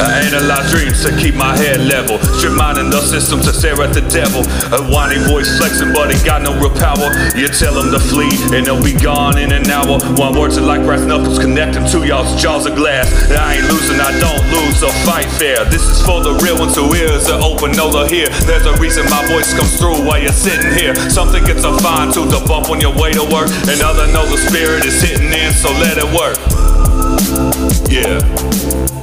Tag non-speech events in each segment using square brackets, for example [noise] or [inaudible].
I analyze dreams to keep my head level. Strip minding the system to stare at the devil. A whiny voice flexing, but he got no real power. You tell him to flee, and they'll be gone in an hour. One words like brass knuckles connecting to y'all's jaws of glass. I ain't losing, I don't lose or fight fair. This is for the real ones who ears are open, know they're here. There's a reason my voice comes through while you're sitting here. Something gets a fine tooth to bump on your way to work. Another know the spirit is hitting in, so let it work. Yeah.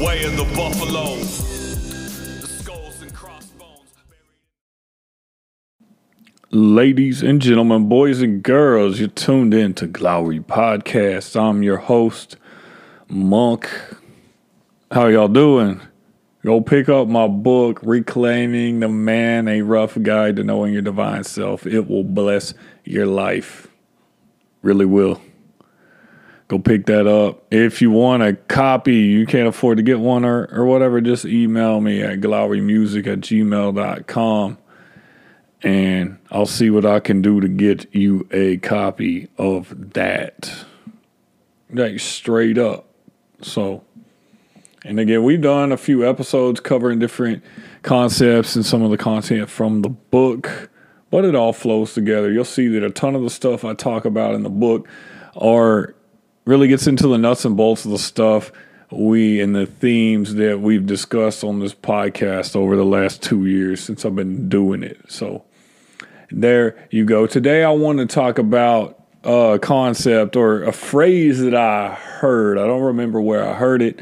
Of the buffalo. Ladies and gentlemen, boys and girls, you're tuned in to Glowery Podcast. I'm your host, Monk. How y'all doing? Go pick up my book, Reclaiming the Man, a Rough Guide to Knowing Your Divine Self. It will bless your life. Really will. Go pick that up. If you want a copy, you can't afford to get one or, or whatever, just email me at glowerymusic at gmail.com and I'll see what I can do to get you a copy of that. Like straight up. So, and again, we've done a few episodes covering different concepts and some of the content from the book, but it all flows together. You'll see that a ton of the stuff I talk about in the book are really gets into the nuts and bolts of the stuff we and the themes that we've discussed on this podcast over the last two years since I've been doing it. So there you go. Today I want to talk about a concept or a phrase that I heard. I don't remember where I heard it.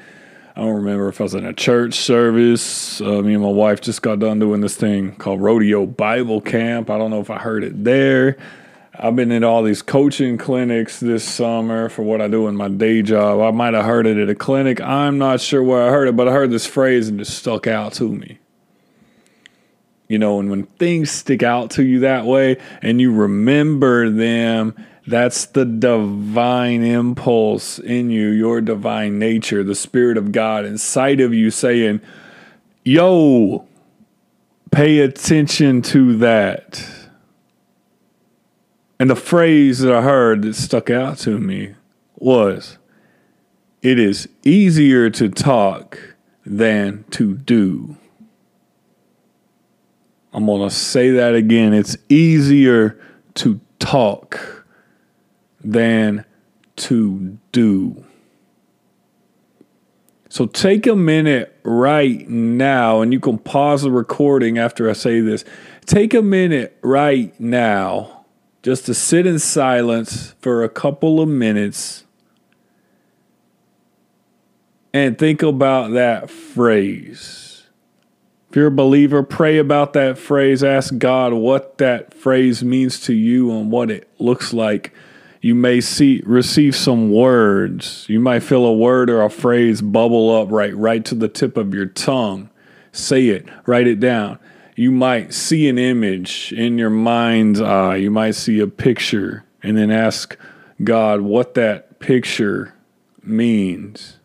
I don't remember if I was in a church service. Uh, me and my wife just got done doing this thing called Rodeo Bible Camp. I don't know if I heard it there. I've been in all these coaching clinics this summer for what I do in my day job. I might have heard it at a clinic. I'm not sure where I heard it, but I heard this phrase and it stuck out to me. You know, and when things stick out to you that way and you remember them, that's the divine impulse in you, your divine nature, the Spirit of God inside of you saying, Yo, pay attention to that. And the phrase that I heard that stuck out to me was, It is easier to talk than to do. I'm going to say that again. It's easier to talk than to do. So take a minute right now, and you can pause the recording after I say this. Take a minute right now just to sit in silence for a couple of minutes and think about that phrase. If you're a believer, pray about that phrase. Ask God what that phrase means to you and what it looks like. You may see receive some words. You might feel a word or a phrase bubble up right right to the tip of your tongue. Say it, write it down. You might see an image in your mind's eye. You might see a picture and then ask God what that picture means.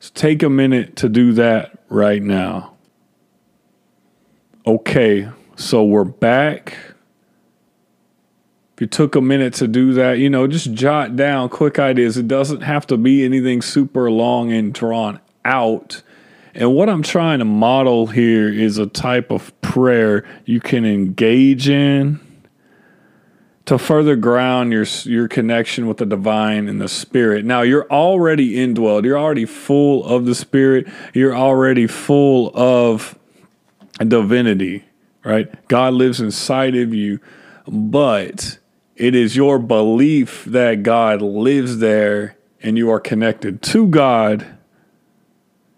So take a minute to do that right now. Okay, so we're back. If you took a minute to do that, you know, just jot down quick ideas. It doesn't have to be anything super long and drawn out. And what I'm trying to model here is a type of prayer you can engage in to further ground your your connection with the divine and the spirit. Now you're already indwelled. You're already full of the spirit. You're already full of divinity, right? God lives inside of you, but it is your belief that God lives there and you are connected to God.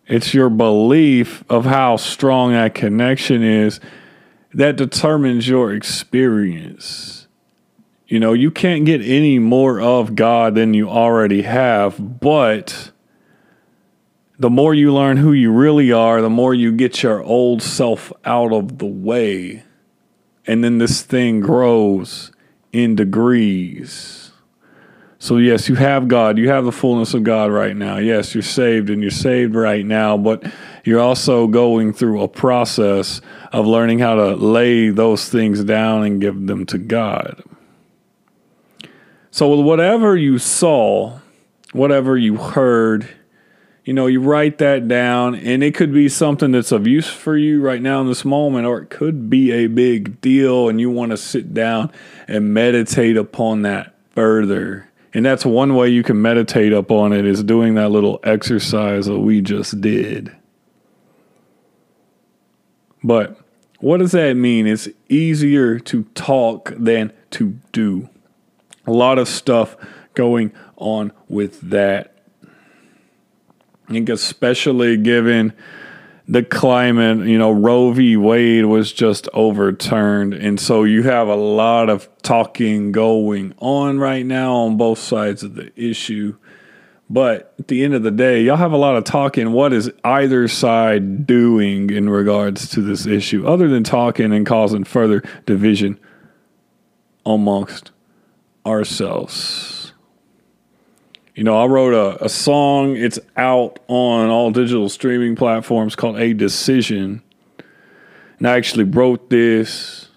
It's your belief of how strong that connection is that determines your experience. You know, you can't get any more of God than you already have, but the more you learn who you really are, the more you get your old self out of the way. And then this thing grows in degrees. So, yes, you have God. You have the fullness of God right now. Yes, you're saved and you're saved right now, but you're also going through a process of learning how to lay those things down and give them to God. So, whatever you saw whatever you heard, you know, you write that down, and it could be something that's of use for you right now in this moment, or it could be a big deal, and you want to sit down and meditate upon that further. And that's one way you can meditate upon it is doing that little exercise that we just did. But what does that mean? It's easier to talk than to do. A lot of stuff going on with that. I think, especially given the climate, you know, Roe v. Wade was just overturned. And so you have a lot of talking going on right now on both sides of the issue. But at the end of the day, y'all have a lot of talking. What is either side doing in regards to this issue, other than talking and causing further division amongst ourselves? You know, I wrote a, a song. It's out on all digital streaming platforms called A Decision. And I actually wrote this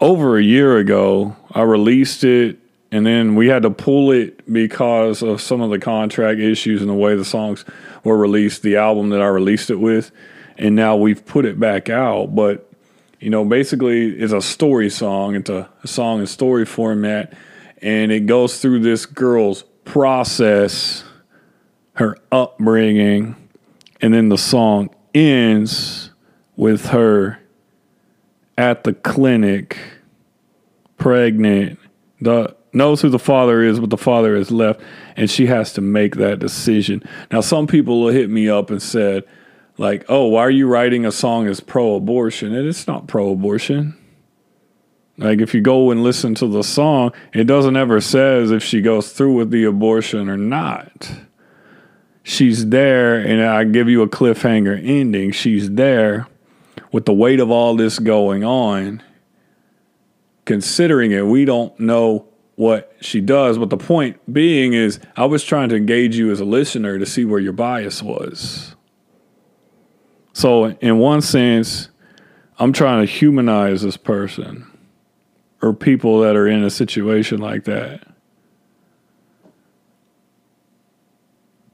over a year ago. I released it and then we had to pull it because of some of the contract issues and the way the songs were released, the album that I released it with. And now we've put it back out. But, you know, basically it's a story song. It's a, a song and story format. And it goes through this girl's process, her upbringing. And then the song ends with her at the clinic, pregnant. The knows who the father is, but the father is left, and she has to make that decision. Now, some people will hit me up and said, like, oh, why are you writing a song as pro abortion? And it's not pro abortion. Like, if you go and listen to the song, it doesn't ever says if she goes through with the abortion or not. She's there, and I give you a cliffhanger ending. She's there with the weight of all this going on. Considering it, we don't know what she does. But the point being is, I was trying to engage you as a listener to see where your bias was. So, in one sense, I'm trying to humanize this person or people that are in a situation like that.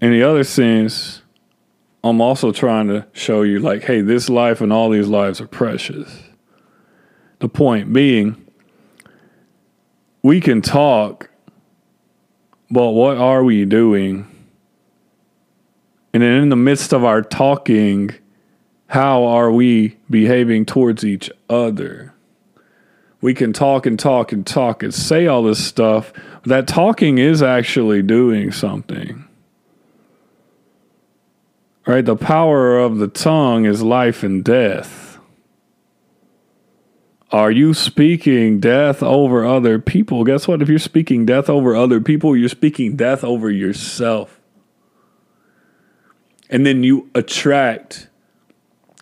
In the other sense, I'm also trying to show you, like, hey, this life and all these lives are precious. The point being, we can talk, but what are we doing? And then in the midst of our talking, how are we behaving towards each other? We can talk and talk and talk and say all this stuff. That talking is actually doing something. Right? The power of the tongue is life and death. Are you speaking death over other people? Guess what? If you're speaking death over other people, you're speaking death over yourself. And then you attract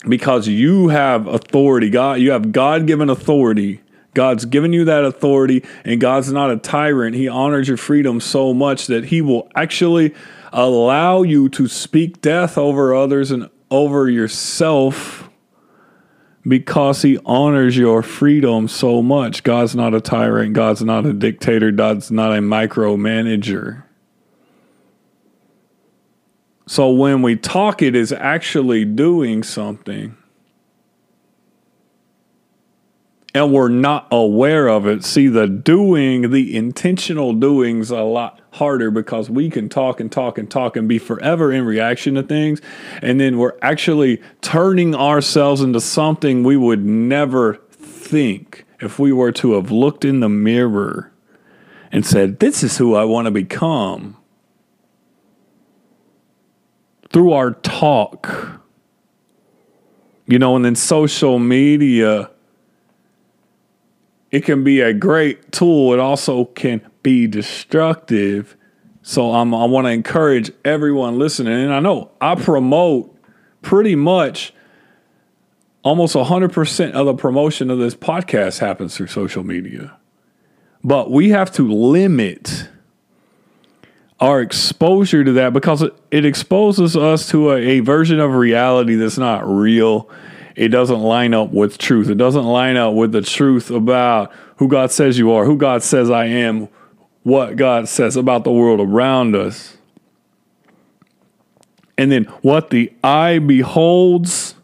because you have authority. God, you have God given authority. God's given you that authority, and God's not a tyrant. He honors your freedom so much that He will actually allow you to speak death over others and over yourself because he honors your freedom so much. God's not a tyrant, God's not a dictator, God's not a micromanager. So when we talk, it is actually doing something. And we're not aware of it. See, the doing, the intentional doing's a lot harder because we can talk and talk and talk and be forever in reaction to things. And then we're actually turning ourselves into something we would never think if we were to have looked in the mirror and said, This is who I want to become. Through our talk, you know, and then social media, it can be a great tool. It also can be destructive. So I'm, I want to encourage everyone listening. And I know I promote pretty much almost 100% of the promotion of this podcast happens through social media. But we have to limit our exposure to that because it, exposes us to a, a version of reality that's not real. It doesn't line up with truth. It doesn't line up with the truth about who God says you are, who God says I am, what God says about the world around us. And then what the eye beholds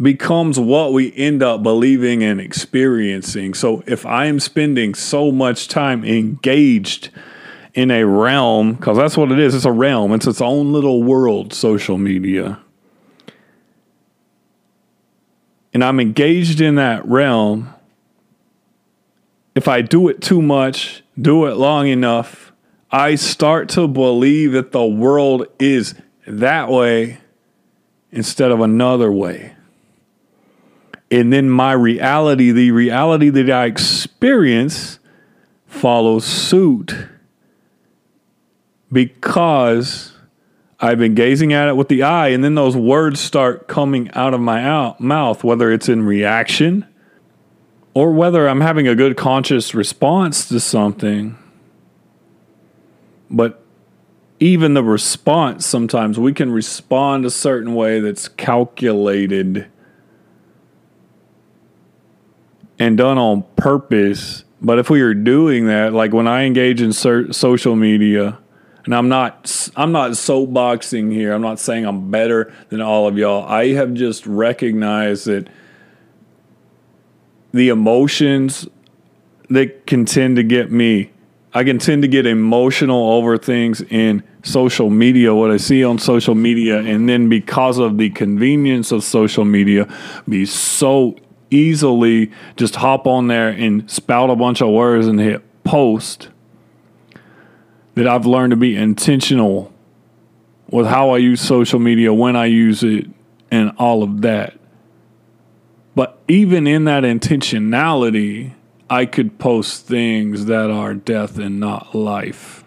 becomes what we end up believing and experiencing. So if I am spending so much time engaged in a realm, because that's what it is, it's a realm, it's its own little world, social media. And I'm engaged in that realm. If I do it too much, do it long enough, I start to believe that the world is that way instead of another way and then my reality, the reality that I experience, follows suit because I've been gazing at it with the eye, and then those words start coming out of my out- mouth, whether it's in reaction or whether I'm having a good conscious response to something. But even the response, sometimes we can respond a certain way that's calculated and done on purpose. But if we are doing that, like when I engage in social media, and I'm not I'm not soapboxing here. I'm not saying I'm better than all of y'all. I have just recognized that the emotions that can tend to get me, I can tend to get emotional over things in social media, what I see on social media, and then because of the convenience of social media, be so easily just hop on there and spout a bunch of words and hit post that I've learned to be intentional with how I use social media, when I use it, and all of that. But even in that intentionality, I could post things that are death and not life.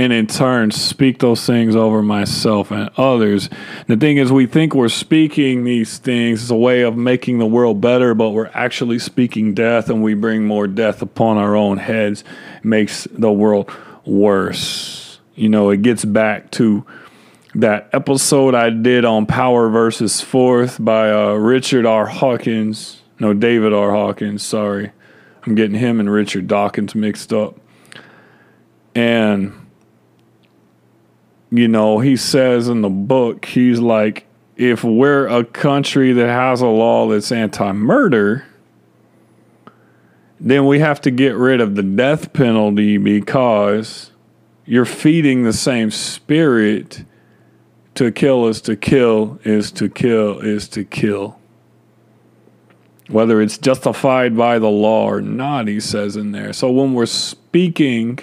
And in turn speak those things over myself and others. The thing is, we think we're speaking these things as a way of making the world better, but we're actually speaking death, and we bring more death upon our own heads, it makes the world worse. You know, it gets back to that episode I did on Power versus Force by uh, Richard R. Hawkins. No, David R. Hawkins, sorry. I'm getting him and Richard Dawkins mixed up. And you know, he says in the book, he's like, if we're a country that has a law that's anti murder, then we have to get rid of the death penalty because you're feeding the same spirit to kill is to kill is to kill is to kill. Whether it's justified by the law or not, he says in there. So when we're speaking,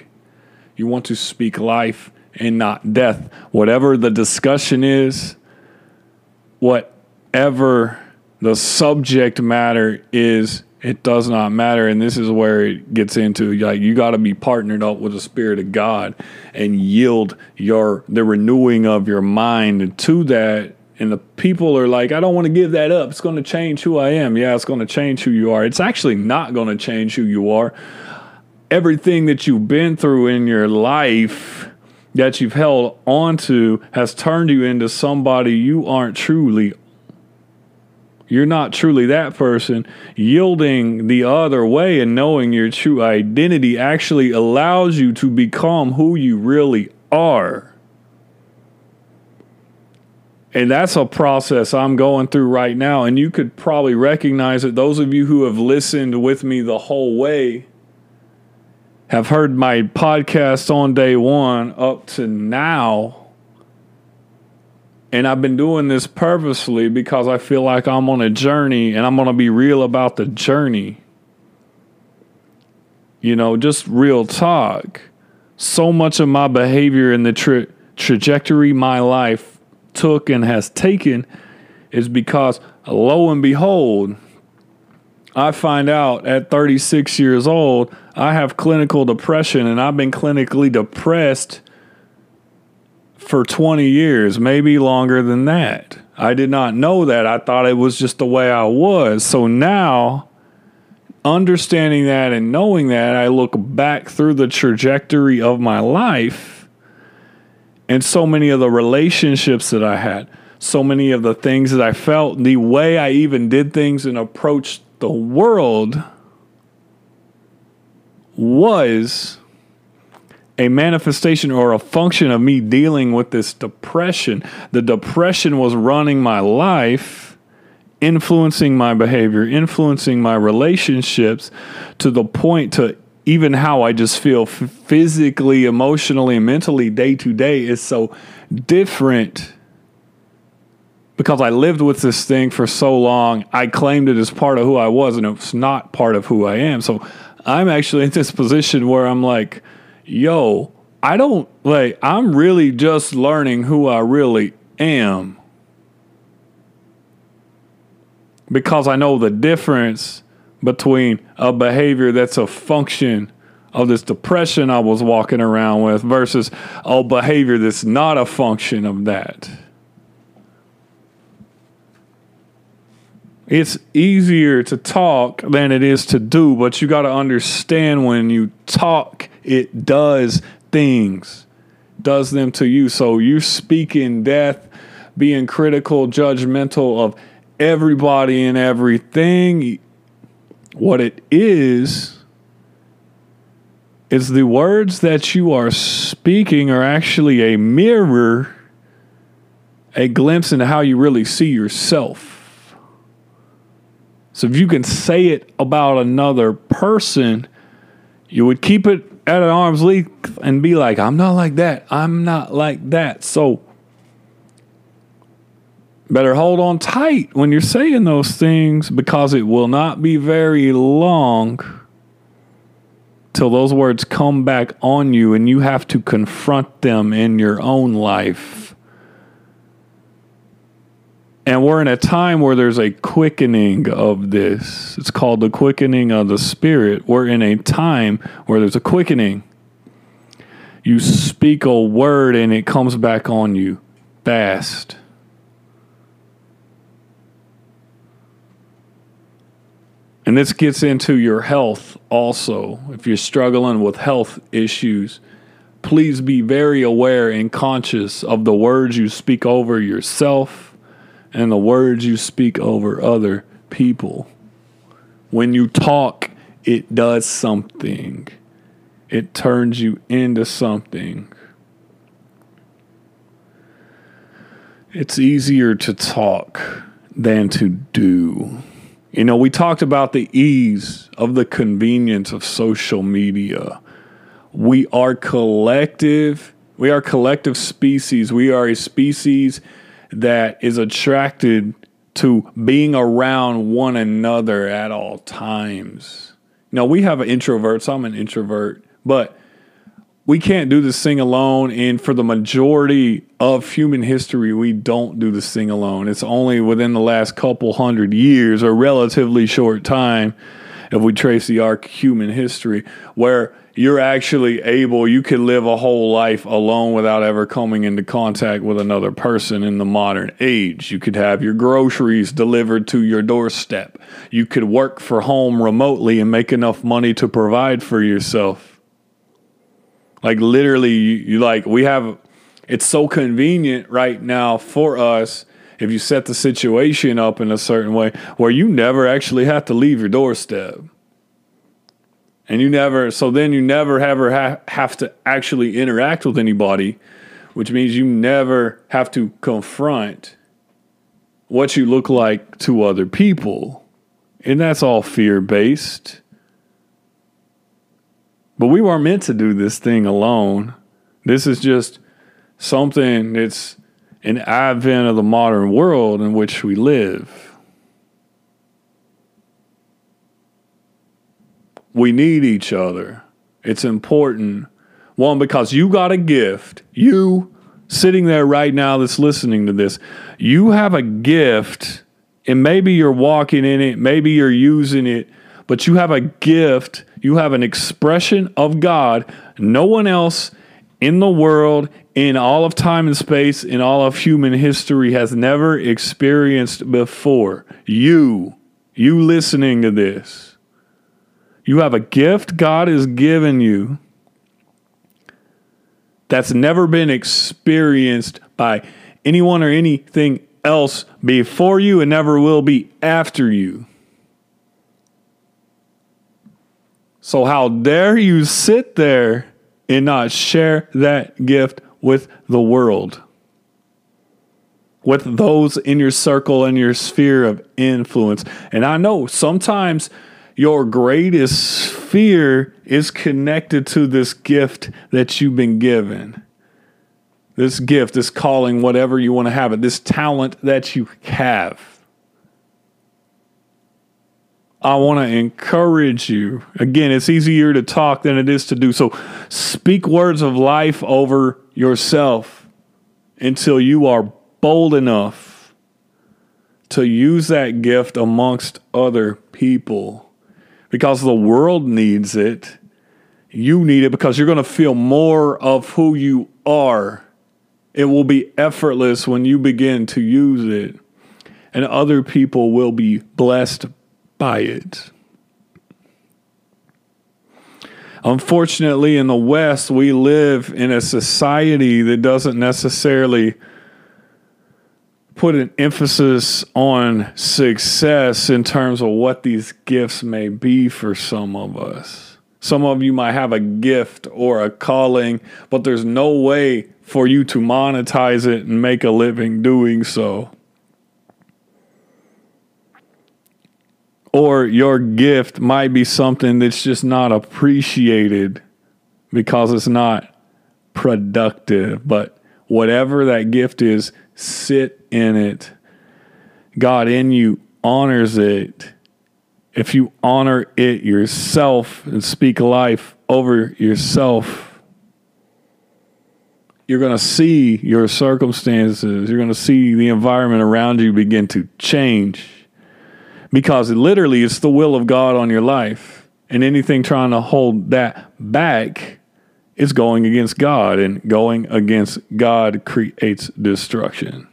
you want to speak life and not death. Whatever the discussion is, whatever the subject matter is, it does not matter. And this is where it gets into like you got to be partnered up with the Spirit of God and yield your the renewing of your mind to that. And the people are like, I don't want to give that up. It's going to change who I am. Yeah, it's going to change who you are. It's actually not going to change who you are. Everything that you've been through in your life that you've held onto has turned you into somebody you aren't truly. You're not truly that person. Yielding the other way and knowing your true identity actually allows you to become who you really are. And that's a process I'm going through right now. And you could probably recognize it. Those of you who have listened with me the whole way have heard my podcast on day one up to now. And I've been doing this purposely because I feel like I'm on a journey and I'm going to be real about the journey. You know, just real talk. So much of my behavior and the tra- trajectory my life took and has taken is because, lo and behold, I find out at 36 years old, I have clinical depression and I've been clinically depressed for 20 years, maybe longer than that. I did not know that. I thought it was just the way I was. So now, understanding that and knowing that, I look back through the trajectory of my life and so many of the relationships that I had, so many of the things that I felt, the way I even did things and approached the world was a manifestation or a function of me dealing with this depression. The depression was running my life, influencing my behavior, influencing my relationships to the point to even how I just feel physically, emotionally, and mentally day to day is so different because I lived with this thing for so long. I claimed it as part of who I was, and it's not part of who I am. So I'm actually in this position where I'm like, yo, I don't like, I'm really just learning who I really am because I know the difference between a behavior that's a function of this depression I was walking around with versus a behavior that's not a function of that. It's easier to talk than it is to do, but you got to understand when you talk, it does things, does them to you. So you speaking death, being critical, judgmental of everybody and everything. What it is, is the words that you are speaking are actually a mirror, a glimpse into how you really see yourself. So if you can say it about another person, you would keep it at an arm's length and be like, I'm not like that. I'm not like that. So better hold on tight when you're saying those things because it will not be very long till those words come back on you and you have to confront them in your own life. And we're in a time where there's a quickening of this. It's called the quickening of the spirit. We're in a time where there's a quickening. You speak a word and it comes back on you fast. And this gets into your health also. If you're struggling with health issues, please be very aware and conscious of the words you speak over yourself and the words you speak over other people. When you talk, it does something, it turns you into something. It's easier to talk than to do. You know, we talked about the ease of the convenience of social media. We are collective. We are collective species. We are a species that is attracted to being around one another at all times. Now, we have an introvert, so I'm an introvert, but we can't do this thing alone. And for the majority of human history, we don't do this thing alone. It's only within the last couple hundred years, a relatively short time, if we trace the arc human history, where you're actually able, you could live a whole life alone without ever coming into contact with another person in the modern age. You could have your groceries delivered to your doorstep. You could work for home remotely and make enough money to provide for yourself. Like literally, you, like, we have, it's so convenient right now for us if you set the situation up in a certain way where you never actually have to leave your doorstep and you never so then you never ever ha- have to actually interact with anybody which means you never have to confront what you look like to other people. And that's all fear based but we weren't meant to do this thing alone. This is just something that's an advent of the modern world in which we live We need each other. It's important. One, because you got a gift. You sitting there right now that's listening to this, you have a gift, and maybe you're walking in it, maybe you're using it, but you have a gift. You have an expression of God. No one else in the world, in all of time and space, in all of human history has never experienced before. You, you listening to this. You have a gift God has given you that's never been experienced by anyone or anything else before you and never will be after you. So, how dare you sit there and not share that gift with the world? With those in your circle and your sphere of influence. And I know sometimes your greatest fear is connected to this gift that you've been given. This gift, this calling, whatever you want to have it, this talent that you have. I want to encourage you. Again, it's easier to talk than it is to do. So speak words of life over yourself until you are bold enough to use that gift amongst other people because the world needs it. You need it because you're going to feel more of who you are. It will be effortless when you begin to use it, and other people will be blessed by it. Unfortunately, in the West, we live in a society that doesn't necessarily put an emphasis on success in terms of what these gifts may be for some of us. Some of you might have a gift or a calling, but there's no way for you to monetize it and make a living doing so. Or your gift might be something that's just not appreciated because it's not productive. But whatever that gift is, sit in it. God in you honors it. If you honor it yourself and speak life over yourself, you're going to see your circumstances, you're going to see the environment around you begin to change because literally it's the will of God on your life. And anything trying to hold that back is going against God, and going against God creates destruction.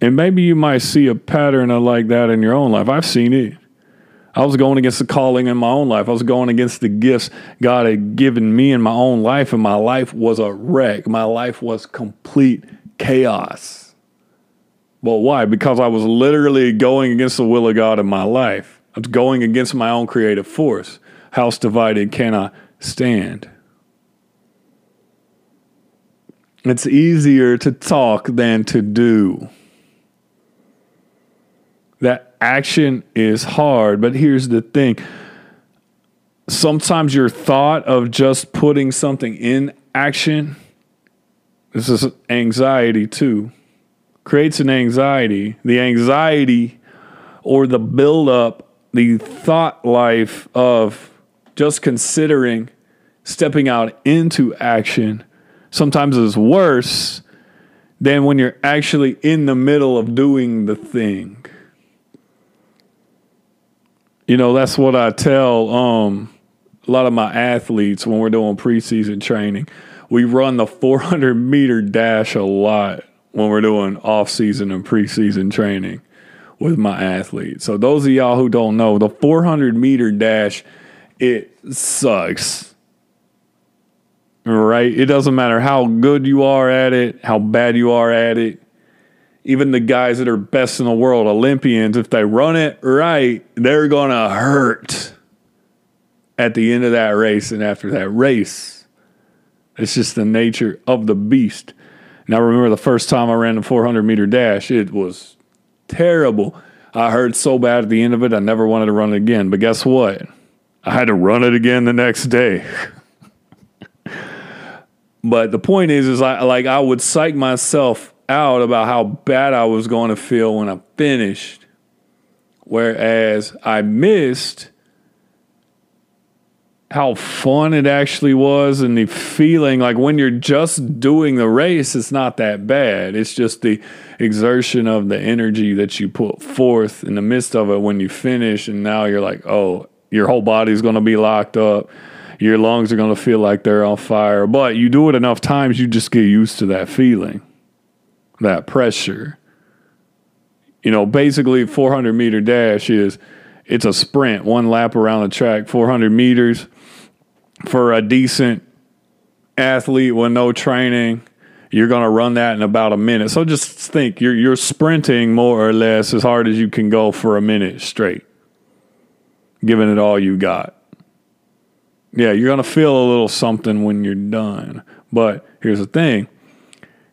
And maybe you might see a pattern of like that in your own life. I've seen it. I was going against the calling in my own life. I was going against the gifts God had given me in my own life, and my life was a wreck. My life was complete chaos. Well, why? Because I was literally going against the will of God in my life. I was going against my own creative force. House divided cannot stand. It's easier to talk than to do that action is hard. But here's the thing sometimes your thought of just putting something in action, this is anxiety too, creates an anxiety. The anxiety or the buildup, the thought life of just considering stepping out into action sometimes is worse than when you're actually in the middle of doing the thing. You know, that's what I tell um, a lot of my athletes when we're doing preseason training. We run the 400 meter dash a lot when we're doing off season and preseason training with my athletes. So those of y'all who don't know, the 400 meter dash it sucks. Right? It doesn't matter how good you are at it, how bad you are at it even the guys that are best in the world, Olympians, if they run it right, they're going to hurt at the end of that race and after that race. It's just the nature of the beast. And I remember the first time I ran the 400 meter dash, it was terrible. I hurt so bad at the end of it, I never wanted to run it again. But guess what? I had to run it again the next day. [laughs] but the point is, is I like I would psych myself out about how bad I was going to feel when I finished. Whereas I missed how fun it actually was and the feeling like when you're just doing the race, it's not that bad. It's just the exertion of the energy that you put forth in the midst of it when you finish. And now you're like, oh, your whole body's going to be locked up. Your lungs are going to feel like they're on fire. But you do it enough times, you just get used to that feeling that pressure. You know, basically 400 meter dash is it's a sprint, one lap around the track, 400 meters for a decent athlete with no training. You're going to run that in about a minute. So just think you're you're sprinting more or less as hard as you can go for a minute straight. giving it all you got. Yeah, you're going to feel a little something when you're done. But here's the thing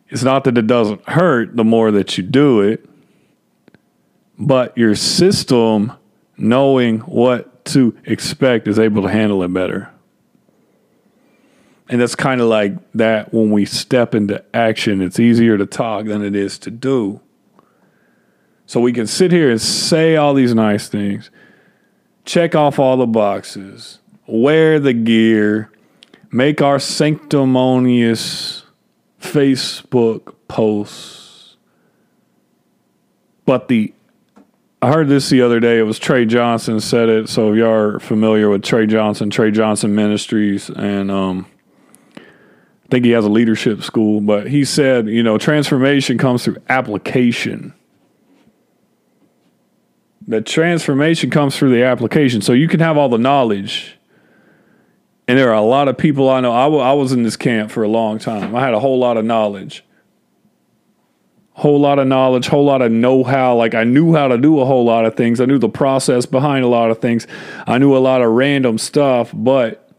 it's not that it doesn't hurt the more that you do it, but your system, knowing what to expect, is able to handle it better. And that's kind of like that when we step into action. It's easier to talk than it is to do. So we can sit here and say all these nice things, check off all the boxes, wear the gear, make our sanctimonious Facebook posts. But the I heard this the other day. It was Trey Johnson said it. So if you are familiar with Trey Johnson, Trey Johnson Ministries, and um, I think he has a leadership school, but he said, you know, transformation comes through application. The transformation comes through the application. So you can have all the knowledge. And there are a lot of people I know. I, w- I was in this camp for a long time. I had a whole lot of knowledge. Whole lot of knowledge, whole lot of know how. Like I knew how to do a whole lot of things. I knew the process behind a lot of things. I knew a lot of random stuff, but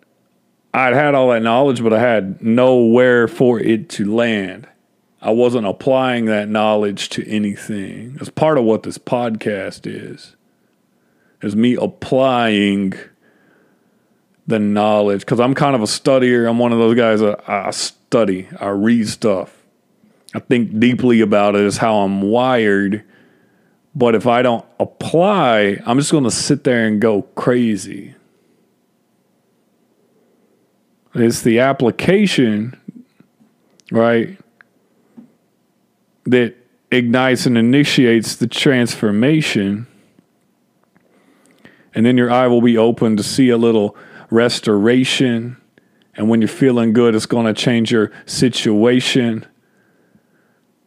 I'd had all that knowledge, but I had nowhere for it to land. I wasn't applying that knowledge to anything. That's part of what this podcast is. Is me applying the knowledge because I'm kind of a studier. I'm one of those guys that I study, I read stuff. I think deeply about it is how I'm wired. But if I don't apply, I'm just going to sit there and go crazy. It's the application, right, that ignites and initiates the transformation. And then your eye will be open to see a little restoration. And when you're feeling good, it's going to change your situation.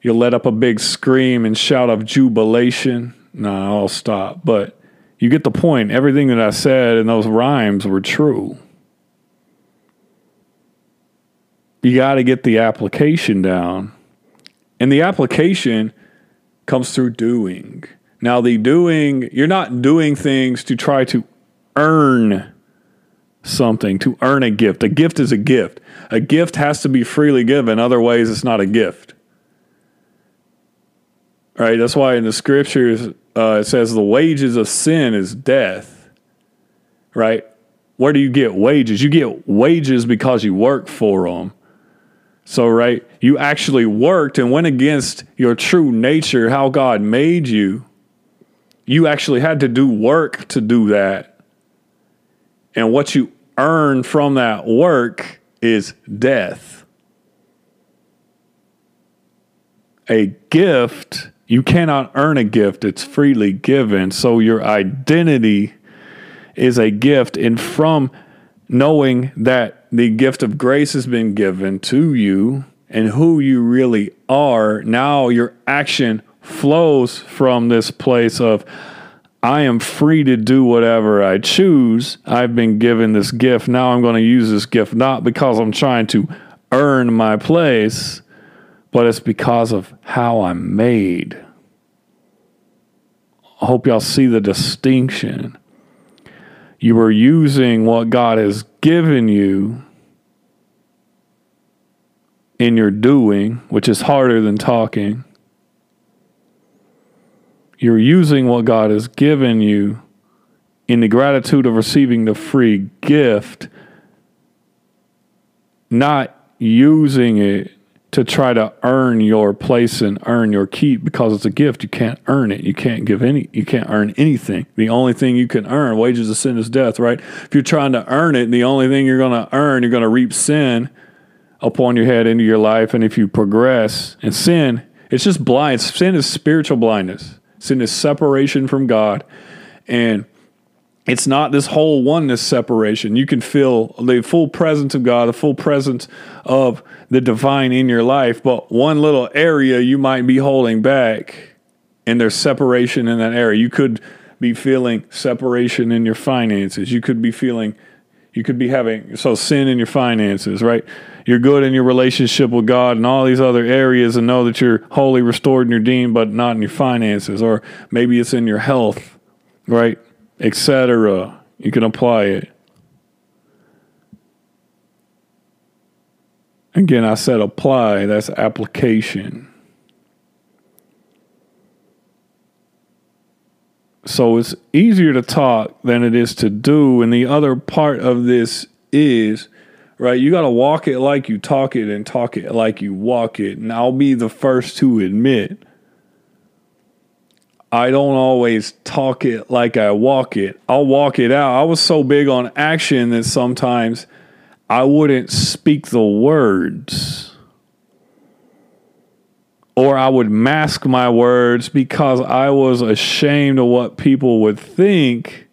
You'll let up a big scream and shout of jubilation. No, I'll stop. But you get the point. Everything that I said in those rhymes were true. you got to get the application down. And the application comes through doing. Now, the doing, you're not doing things to try to earn something, to earn a gift. A gift is a gift. A gift has to be freely given, other ways, it's not a gift. Right? That's why in the scriptures uh, it says the wages of sin is death. Right? Where do you get wages? You get wages because you work for them. So, right, you actually worked and went against your true nature, how God made you. You actually had to do work to do that. And what you earn from that work is death. A gift, you cannot earn a gift, it's freely given. So, your identity is a gift. And from knowing that the gift of grace has been given to you and who you really are, now your action flows from this place of, I am free to do whatever I choose. I've been given this gift. Now I'm going to use this gift not because I'm trying to earn my place, but it's because of how I'm made. I hope y'all see the distinction. You are using what God has given you in your doing, which is harder than talking. You're using what God has given you in the gratitude of receiving the free gift, not using it to try to earn your place and earn your keep because it's a gift. You can't earn it. You can't give any, you can't earn anything. The only thing you can earn, wages of sin is death, right? If you're trying to earn it, the only thing you're going to earn, you're going to reap sin upon your head into your life. And if you progress and sin, it's just blind. Sin is spiritual blindness. Sin is separation from God. And it's not this whole oneness separation. You can feel the full presence of God, the full presence of the divine in your life, but one little area you might be holding back, and there's separation in that area. You could be feeling separation in your finances. You could be feeling, you could be having, so sin in your finances, right? You're good in your relationship with God and all these other areas, and know that you're wholly restored and redeemed, but not in your finances, or maybe it's in your health, right? Etc. You can apply it. Again, I said apply, that's application. So it's easier to talk than it is to do. And the other part of this is, right, you got to walk it like you talk it and talk it like you walk it. And I'll be the first to admit, I don't always talk it like I walk it. I'll walk it out. I was so big on action that sometimes I wouldn't speak the words or I would mask my words because I was ashamed of what people would think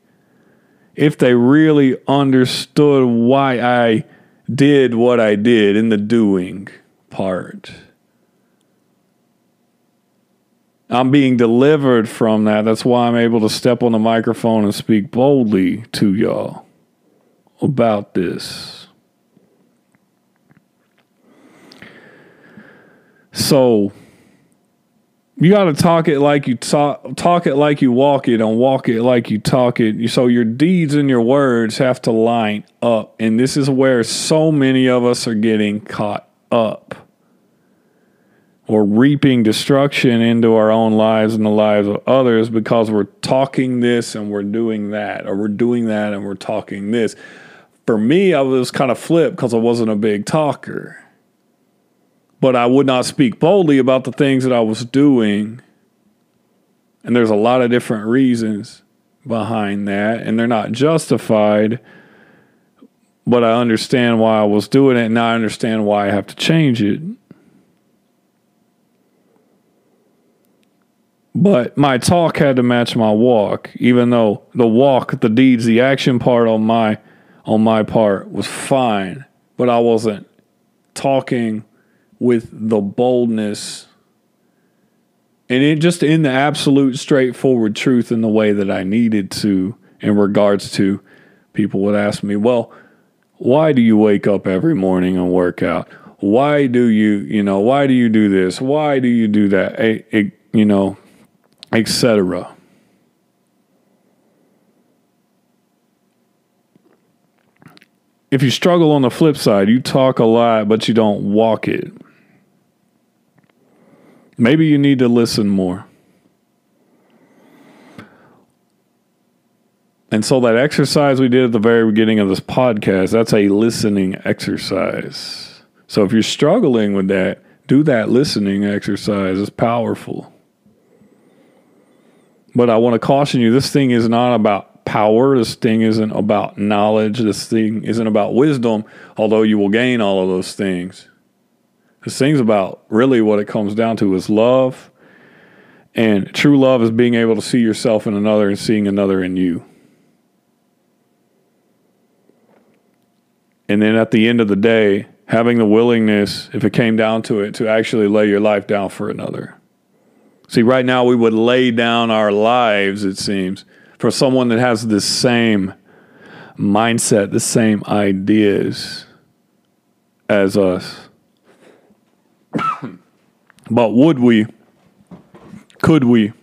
if they really understood why I did what I did in the doing part. I'm being delivered from that. That's why I'm able to step on the microphone and speak boldly to y'all about this. So, you got to talk it like you talk, talk it like you walk it, and walk it like you talk it. So your deeds and your words have to line up, and this is where so many of us are getting caught up, or reaping destruction into our own lives and the lives of others because we're talking this and we're doing that, or we're doing that and we're talking this. For me, I was kind of flipped because I wasn't a big talker but I would not speak boldly about the things that I was doing. And there's a lot of different reasons behind that, and they're not justified. But I understand why I was doing it, and I understand why I have to change it. But my talk had to match my walk, even though the walk, the deeds, the action part on my on my part was fine, but I wasn't talking with the boldness and it just in the absolute straightforward truth in the way that I needed to in regards to people would ask me, well, why do you wake up every morning and work out? Why do you, you know, why do you do this? Why do you do that? A, you know, etc. If you struggle on the flip side, you talk a lot, but you don't walk it. Maybe you need to listen more. And so that exercise we did at the very beginning of this podcast, that's a listening exercise. So if you're struggling with that, do that listening exercise. It's powerful. But I want to caution you this thing is not about power. This thing isn't about knowledge. This thing isn't about wisdom, although you will gain all of those things. This thing's about really what it comes down to is love. And true love is being able to see yourself in another and seeing another in you. And then at the end of the day, having the willingness, if it came down to it, to actually lay your life down for another. See, right now we would lay down our lives, it seems, for someone that has the same mindset, the same ideas as us. But would we, could we,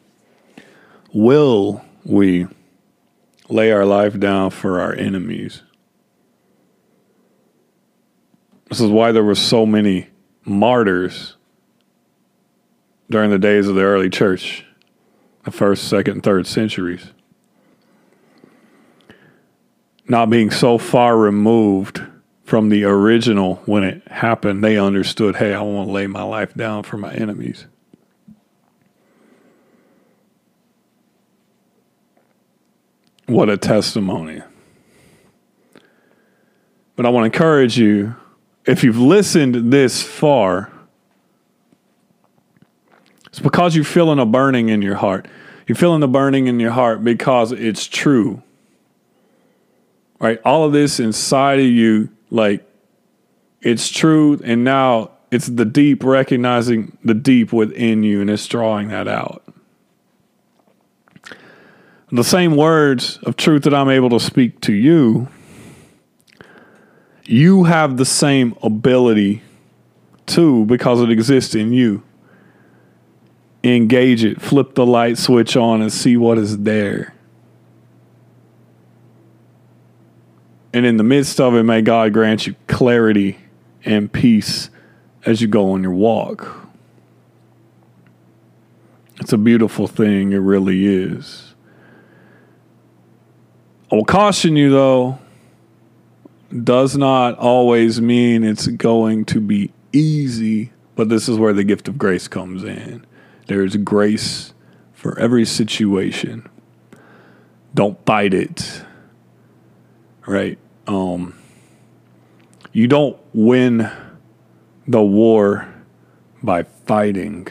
will we lay our life down for our enemies? This is why there were so many martyrs during the days of the early church, the first, second, and third centuries. Not being so far removed from the original when it happened, they understood, hey, I want to lay my life down for my enemies. What a testimony. But I want to encourage you if you've listened this far, it's because you're feeling a burning in your heart. You're feeling the burning in your heart because it's true. Right? All of this inside of you like it's truth, and now it's the deep recognizing the deep within you, and it's drawing that out. The same words of truth that I'm able to speak to you, you have the same ability too because it exists in you. Engage it, flip the light switch on, and see what is there. And in the midst of it, may God grant you clarity and peace as you go on your walk. It's a beautiful thing, it really is. I will caution you though, does not always mean it's going to be easy, but this is where the gift of grace comes in. There is grace for every situation. Don't fight it. Right? Um you don't win the war by fighting.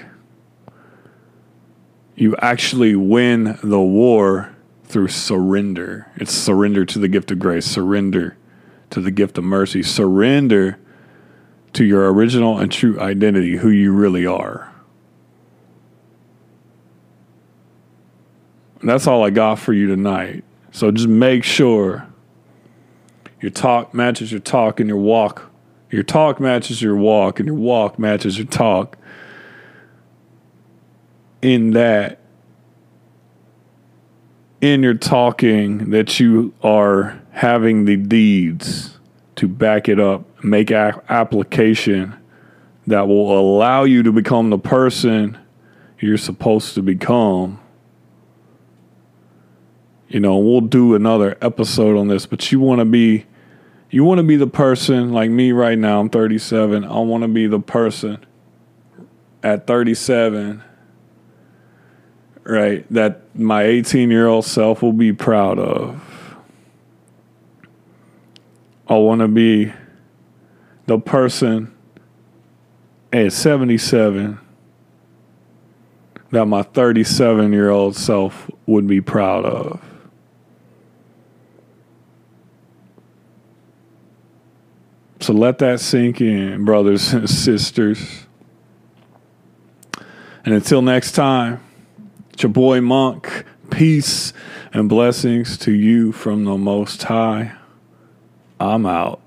You actually win the war through surrender. It's surrender to the gift of grace, surrender to the gift of mercy, surrender to your original and true identity, who you really are. That's all I got for you tonight. So just make sure your talk matches your talk and your walk. Your talk matches your walk and your walk matches your talk. In that, in your talking, that you are having the deeds to back it up, make a- application that will allow you to become the person you're supposed to become. You know, we'll do another episode on this, but you want to be you want to be the person like me right now. I'm 37. I want to be the person at 37 right that my 18 year old self will be proud of. I want to be the person at 77 that my 37 year old self would be proud of. So let that sink in, brothers and sisters. And until next time, it's your boy Monk. Peace and blessings to you from the Most High. I'm out.